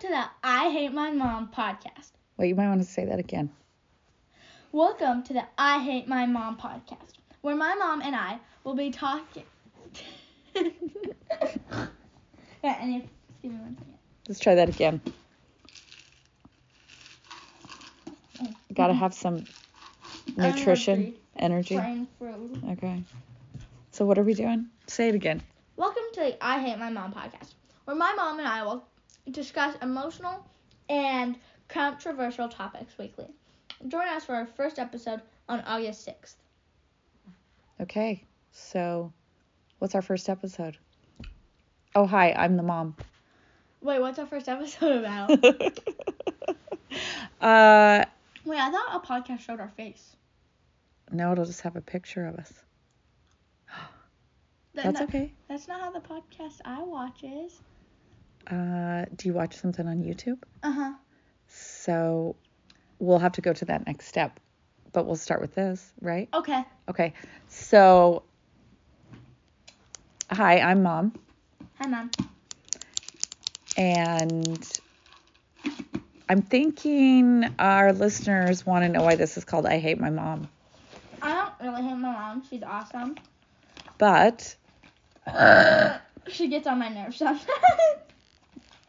Welcome to the I Hate My Mom podcast. Wait, you might want to say that again. Welcome to the I Hate My Mom podcast, where my mom and I will be talking. yeah, and if, give me one second. Let's try that again. Oh. Gotta have some nutrition, energy. Okay. So what are we doing? Say it again. Welcome to the I Hate My Mom podcast, where my mom and I will discuss emotional and controversial topics weekly. Join us for our first episode on August 6th. Okay. So, what's our first episode? Oh, hi. I'm the mom. Wait, what's our first episode about? uh, Wait, I thought a podcast showed our face. no, it'll just have a picture of us. That- That's that- okay. That's not how the podcast I watch is. Uh, do you watch something on YouTube? Uh huh. So, we'll have to go to that next step. But we'll start with this, right? Okay. Okay. So, hi, I'm mom. Hi, mom. And I'm thinking our listeners want to know why this is called I Hate My Mom. I don't really hate my mom. She's awesome. But, She gets on my nerves sometimes.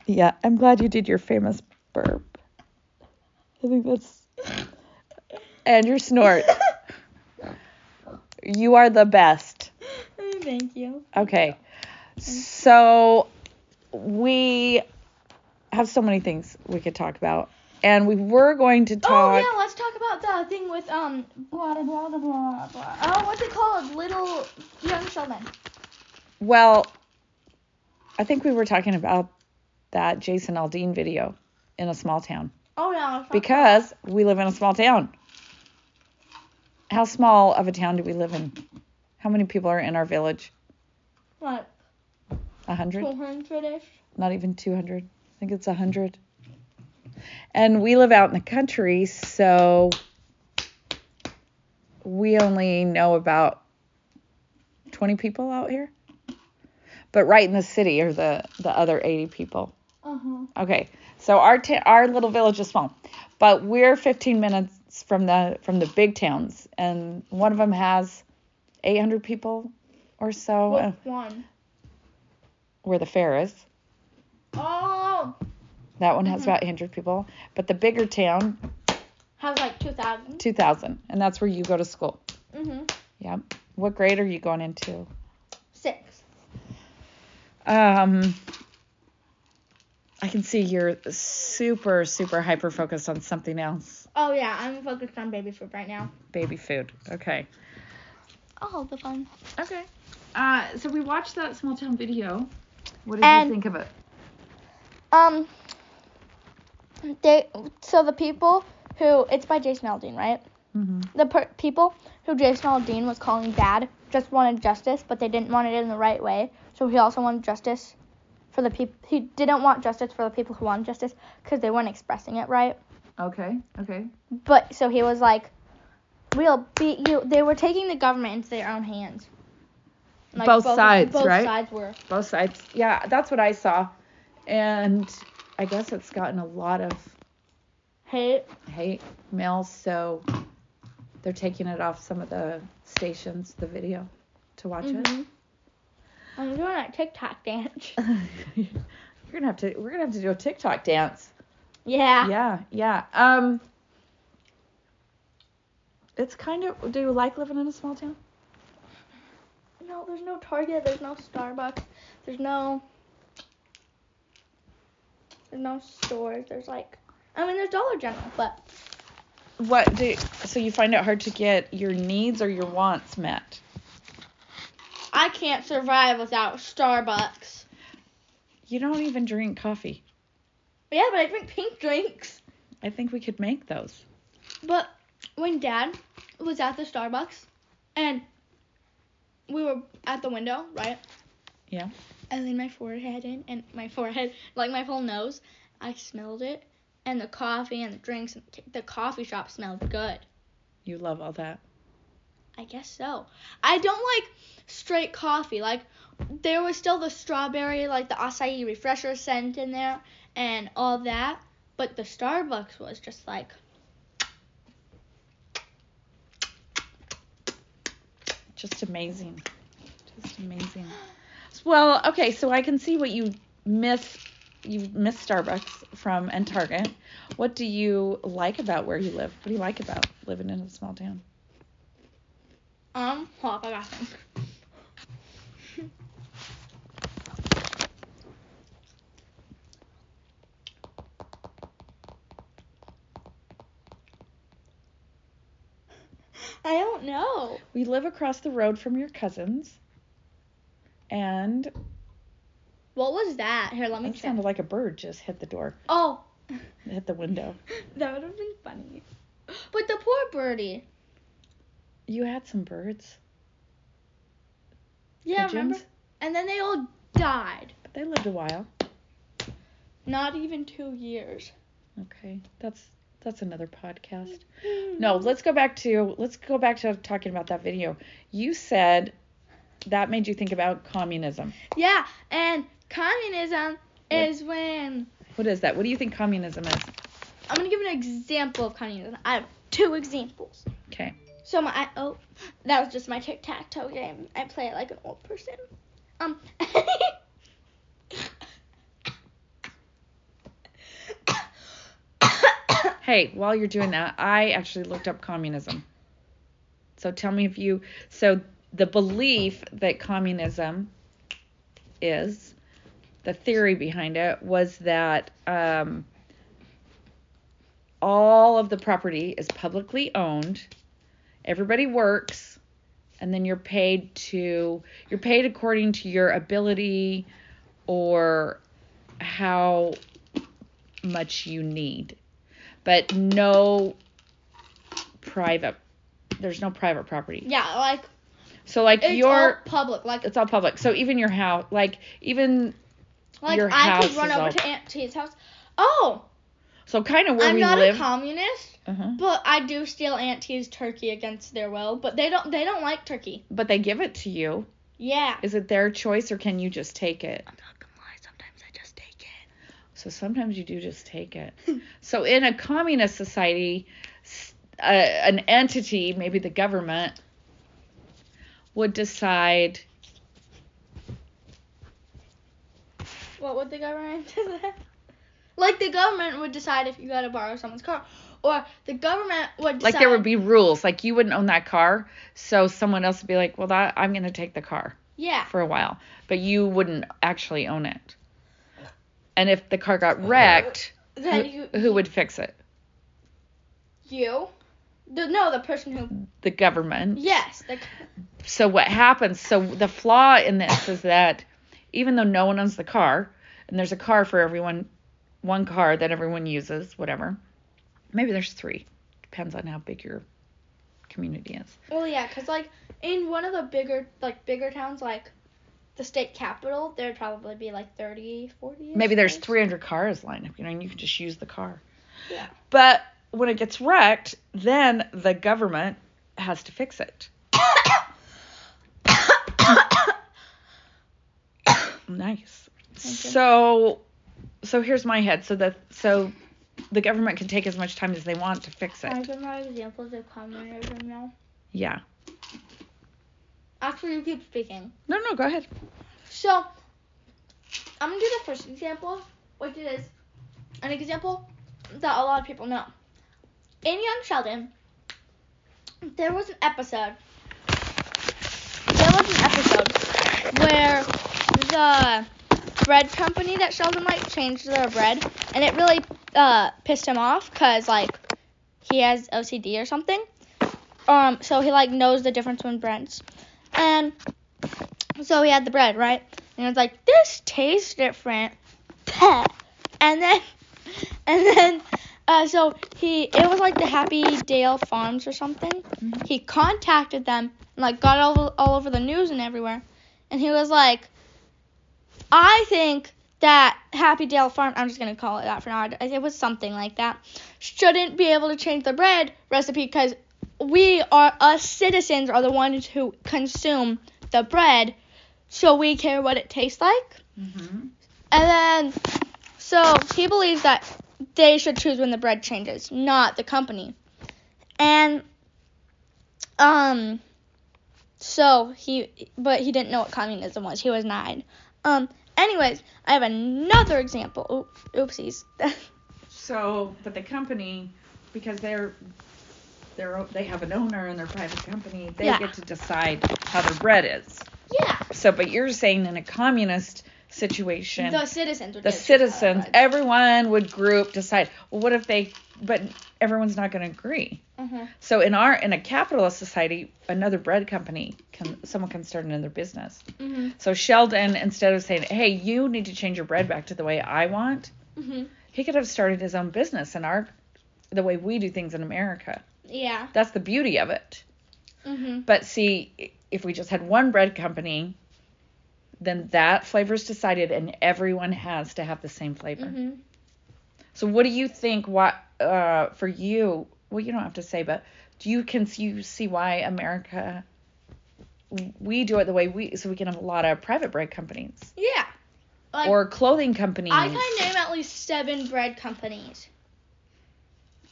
yeah, I'm glad you did your famous burp. I think that's. And your snort. You are the best. Thank you. Okay. So, we have so many things we could talk about. And we were going to talk. Oh yeah, let's talk about the thing with um blah blah blah blah blah. Oh, what's it called? Little young showman. Well, I think we were talking about that Jason Aldean video in a small town Oh yeah. because we live in a small town. How small of a town do we live in? How many people are in our village? about, A hundred. Two hundred ish. Not even 200. I think it's a 100. And we live out in the country, so we only know about 20 people out here. But right in the city are the, the other 80 people. Uh huh. Okay, so our ta- our little village is small, but we're 15 minutes from the from the big towns, and one of them has 800 people or so. uh, Which one? where the fair is, Oh, that one has Mhm. about 800 people, but the bigger town has like 2,000. 2,000, and that's where you go to school. Mhm. Yep. What grade are you going into? Six. Um, can see you're super super hyper focused on something else. Oh yeah, I'm focused on baby food right now. Baby food. Okay. I'll hold the phone. Okay. Uh, so we watched that small town video. What did And- you think of it? Um, they so the people who it's by Jason Aldean, right? Mm-hmm. The per- people who Jason Aldean was calling bad just wanted justice, but they didn't want it in the right way. So he also wanted justice for the people. He didn't want justice for the people who wanted justice because they weren't expressing it right. Okay. Okay. But so he was like, "We'll beat you." They were taking the government into their own hands. Like, Both sides, both right? sides were. Both sides. Yeah, that's what I saw, and I guess it's gotten a lot of Hate. hate mail, so they're taking it off some of the stations, the video, to watch Mhm. I'm doing a TikTok dance. You're gonna have to. We're gonna have to do a TikTok dance. Yeah. Yeah, yeah. Um, it's kind of. Do you like living in a small town? No, there's no Target. There's no Starbucks. There's no. There's no stores. There's like, I mean, there's Dollar General, but What do? You, So you find it hard to get your needs or your wants met? I can't survive without Starbucks. You don't even drink coffee. Yeah, but I drink pink drinks. I think we could make those. But when Dad was at the Starbucks, and we were at the window, right? Yeah. I leaned my forehead in, and my forehead, like my whole nose, I smelled it, and the coffee and the drinks, and the coffee shop smelled good. You love all that. I guess so. I don't like straight coffee. Like there was still the strawberry, like the acai refresher scent in there, and all that, but the Starbucks was just like Just amazing. Just amazing. Well, okay, so I can see what you miss. You miss Starbucks from and Target. What do you like about where you live? What do you like about living in a small town? Um hold up, I got some. I don't know. We live across the road from your cousins. And What was that? Here, let me it sounded like a bird just hit the door, Oh, hit the window. that would have been funny. But the poor birdie. You had some birds, Yeah, pigeons, remember? And then they all died. but they lived a while. Not even two years. Okay, that's that's another podcast. Mm-hmm. No, let's go back to let's go back to talking about that video. You said that made you think about communism. Yeah, and communism is when What is that? What do you think communism is? I'm gonna give an example of communism. I have two examples. Okay. So my oh, that was just my tic tac toe game. I play it like an old person. Um. Hey, while you're doing that, I actually looked up communism. So tell me if you so the belief that communism is the theory behind it was that um, all of the property is publicly owned. Everybody works, and then you're paid to you're paid according to your ability or how much you need, but no private. There's no private property. yeah, like So like it's your all public. Like it's all public. So even your house, like even like your I house could run over all- to Aunt T's house. Oh, so kind of where I'm we not a communist, uh-huh. but I do steal Aunt T's turkey against their will. But they don't. They don't like turkey. But they give it to you. Yeah. Is it their choice or can you just take it? I'm not gonna lie. Sometimes I just take it. So sometimes you do just take it. so in a communist society, uh, an entity, maybe the government, would decide What would the government do then? Like the government would decide if you got to borrow someone's car, or the government would decide. like there would be rules. Like you wouldn't own that car, so someone else would be like, "Well, that I'm going to take the car." Yeah. for a while, but you wouldn't actually own it. And if the car got wrecked, uh, Then who, you. who would fix it? You. The, no, the person who. The government. Yes. The, So what happens? So the flaw in this is that even though no one owns the car, and there's a car for everyone, one car that everyone uses, whatever. Maybe there's three. Depends on how big your community is. well, yeah, cause like in one of the bigger like bigger towns like the state capital, there'd probably be like 30, 40. Maybe there's 300 cars lined up, you know, and you can just use the car. Yeah. But when it gets wrecked, then the government has to fix it. Nice. Thank you. So, so here's my head. So the so the government can take as much time as they want to fix Can I it. give my examples of communism now? Yeah. Actually, you keep speaking. No, no, go ahead. So, I'm gonna do the first example, which is an example that a lot of people know. In Young Sheldon, there was an episode. There was an episode where the bread company that Sheldon liked changed their bread, and it really uh, pissed him off because like he has OCD or something. Um, so he like knows the difference between breads, and so he had the bread right, and it was like this tastes different, and then and then uh, so he it was like the Happy Dale Farms or something. Mhm. He contacted them and like got all over, all over the news and everywhere, and he was like, I think that Happy Dale Farm, I'm just gonna call it that for now. It was something like that. Shouldn't be able to change the bread recipe because we are us citizens are the ones who consume the bread, so we care what it tastes like. Mm-hmm. And then, So he believes that they should choose when the bread changes, not the company. And um so he but he didn't know what communism was. He was 9. Um anyways, I have another example. Oop, oopsies. So, but the company, because they're they're they have an owner and they're private company, they Yeah. get to decide how their bread is. yeah. So, but you're saying in a communist situation, The citizens would the get to choose how their citizens, everyone would group decide. Well, what if they? But everyone's not going to agree. Mhm. So in our in a capitalist society, another bread company can someone can start another business. Mhm. So Sheldon, instead of saying, "Hey, you need to change your bread back to the way I want," Mhm. he could have started his own business in our the way we do things in America. Yeah. That's the beauty of it. Mhm. But see, if we just had one bread company, then that flavor is decided, and everyone has to have the same flavor. Mhm. So what do you think? What uh, for you? Well, you don't have to say, but do you can you see why America? We do it the way we so we can have a lot of private bread companies Yeah. Like or clothing companies. I can name at least seven bread companies.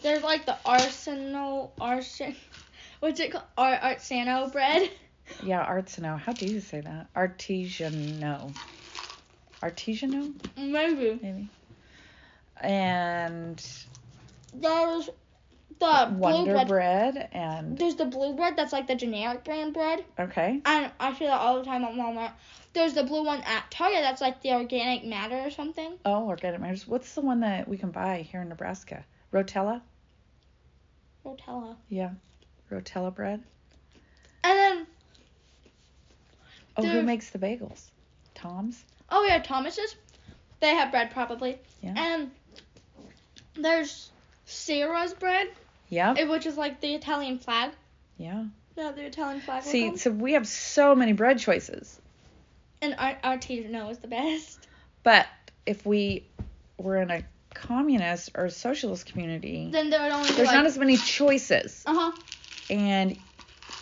There's like the Arsenal Arsen what's it called? Ar- Artsano bread. Yeah, artisanal. How do you say that? Artisanal. Artisanal, Maybe. maybe. And There's the blue Wonder bread. Bread and There's the blue bread that's like the generic brand bread. okay. And I see that all the time at Walmart. There's the blue one at Target that's like the organic matter or something. Oh, organic matters. What's the one that we can buy here in Nebraska? Rotella? Rotella. Yeah. Rotella bread. And then Oh, who makes the bagels? Tom's? oh yeah, Thomas's. They have bread probably. Yeah. And there's Sarah's bread. Yeah. It- which is like the Italian flag. Yeah. Yeah, the Italian flag. See, so we have so many bread choices. and our our teacher knows the best. But if we were in a communist or socialist community, Then there would only be there's like, not as many choices. uh huh. And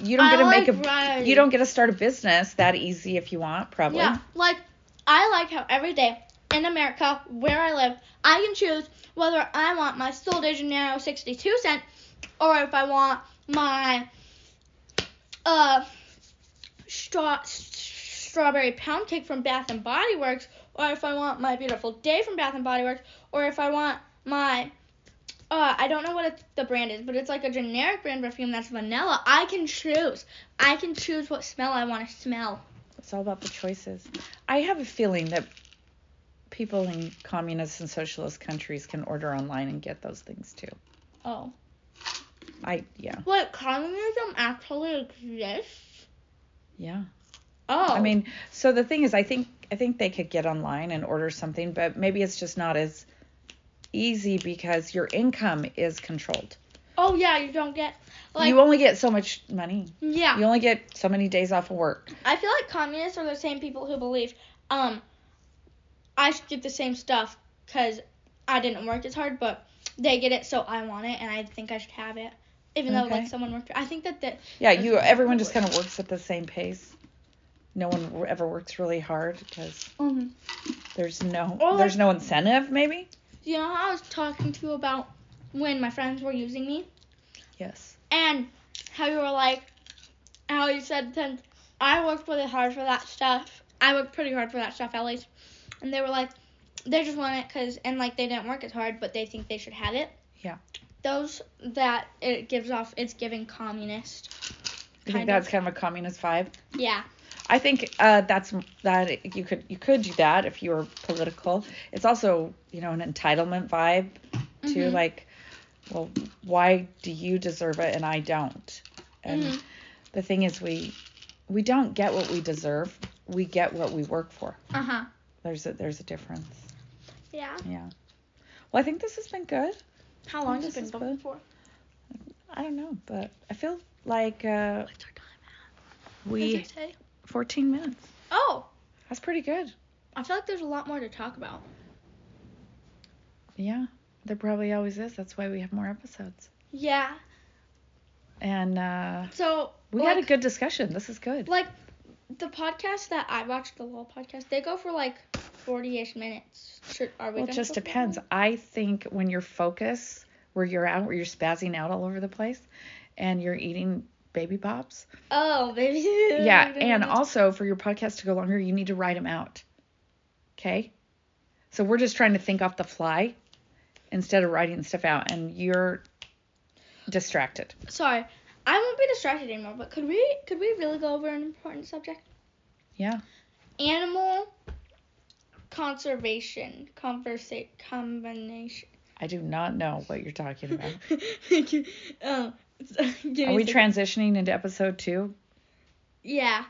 you don't I get to like make a variety. you don't get to start a business that easy if you want, probably. Yeah, like I like how every day in America where I live, I can choose whether I want my Sol de Janeiro 62 scent or if I want my uh straw strawberry pound cake from Bath and Body Works or if I want my beautiful day from Bath and Body Works or if I want my uh, I don't know what the brand is, but it's like a generic brand perfume that's vanilla. I can choose. I can choose what smell I want to smell. It's all about the choices. I have a feeling that people in communist and socialist countries can order online and get those things too. Oh. I yeah. What communism actually exists? Yeah. Oh. I mean, so the thing is I think I think they could get online and order something, but maybe it's just not as easy because your income is controlled. Oh yeah, you don't get like you only get so much money. yeah. You only get so many days off of work. I feel like communists are the same people who believe um I should get the same stuff because I didn't work as hard, but they get it, so I want it, and I think I should have it, even though like someone worked. I think that the Yeah, you everyone just kind of works at the same pace. No one ever works really hard because Mhm. there's no Or there's like- no incentive maybe. you know how I was talking to you about when my friends were using me Yes. and how you were like how you said since I worked really hard for that stuff. I worked pretty hard for that stuff at least, and they were like they just want it because and like they didn't work as hard, but they think they should have it. Yeah. Those that it gives off, it's giving communist. You Kind think that's of. kind of a communist vibe? Yeah. I think uh, that's that you could you could do that if you were political. It's also you know an entitlement vibe too. Mhm. Like, well, why do you deserve it and I don't? And Mhm. the thing is, we we don't get what we deserve. We get what we work for. Uh huh. There's a there's a difference. Yeah. Yeah. Well, I think this has been good. How long has This it is been good. for? I don't know, but I feel like uh, What's our time at? we What say? 14 minutes. Oh, That's pretty good. I feel like there's a lot more to talk about. Yeah, there probably always is. That's why we have more episodes. Yeah. And uh, So we like, had a good discussion. This is good. like the podcast that I watched, the Law podcast, they go for like forty-ish minutes. Should, are we? Well, it just depends. that? I think when your focus, where you're out, where you're spazzing out all over the place, and you're eating baby pops. Oh, baby. Yeah, and also for your podcast to go longer, you need to write them out. Okay? So we're just trying to think off the fly instead of writing stuff out, and you're distracted. Sorry, I won't be distracted anymore. But could we could we really go over an important subject? Yeah. Animal conservation conversa- combination. I do not know what you're talking about. um, Are we transitioning into episode two? Yeah.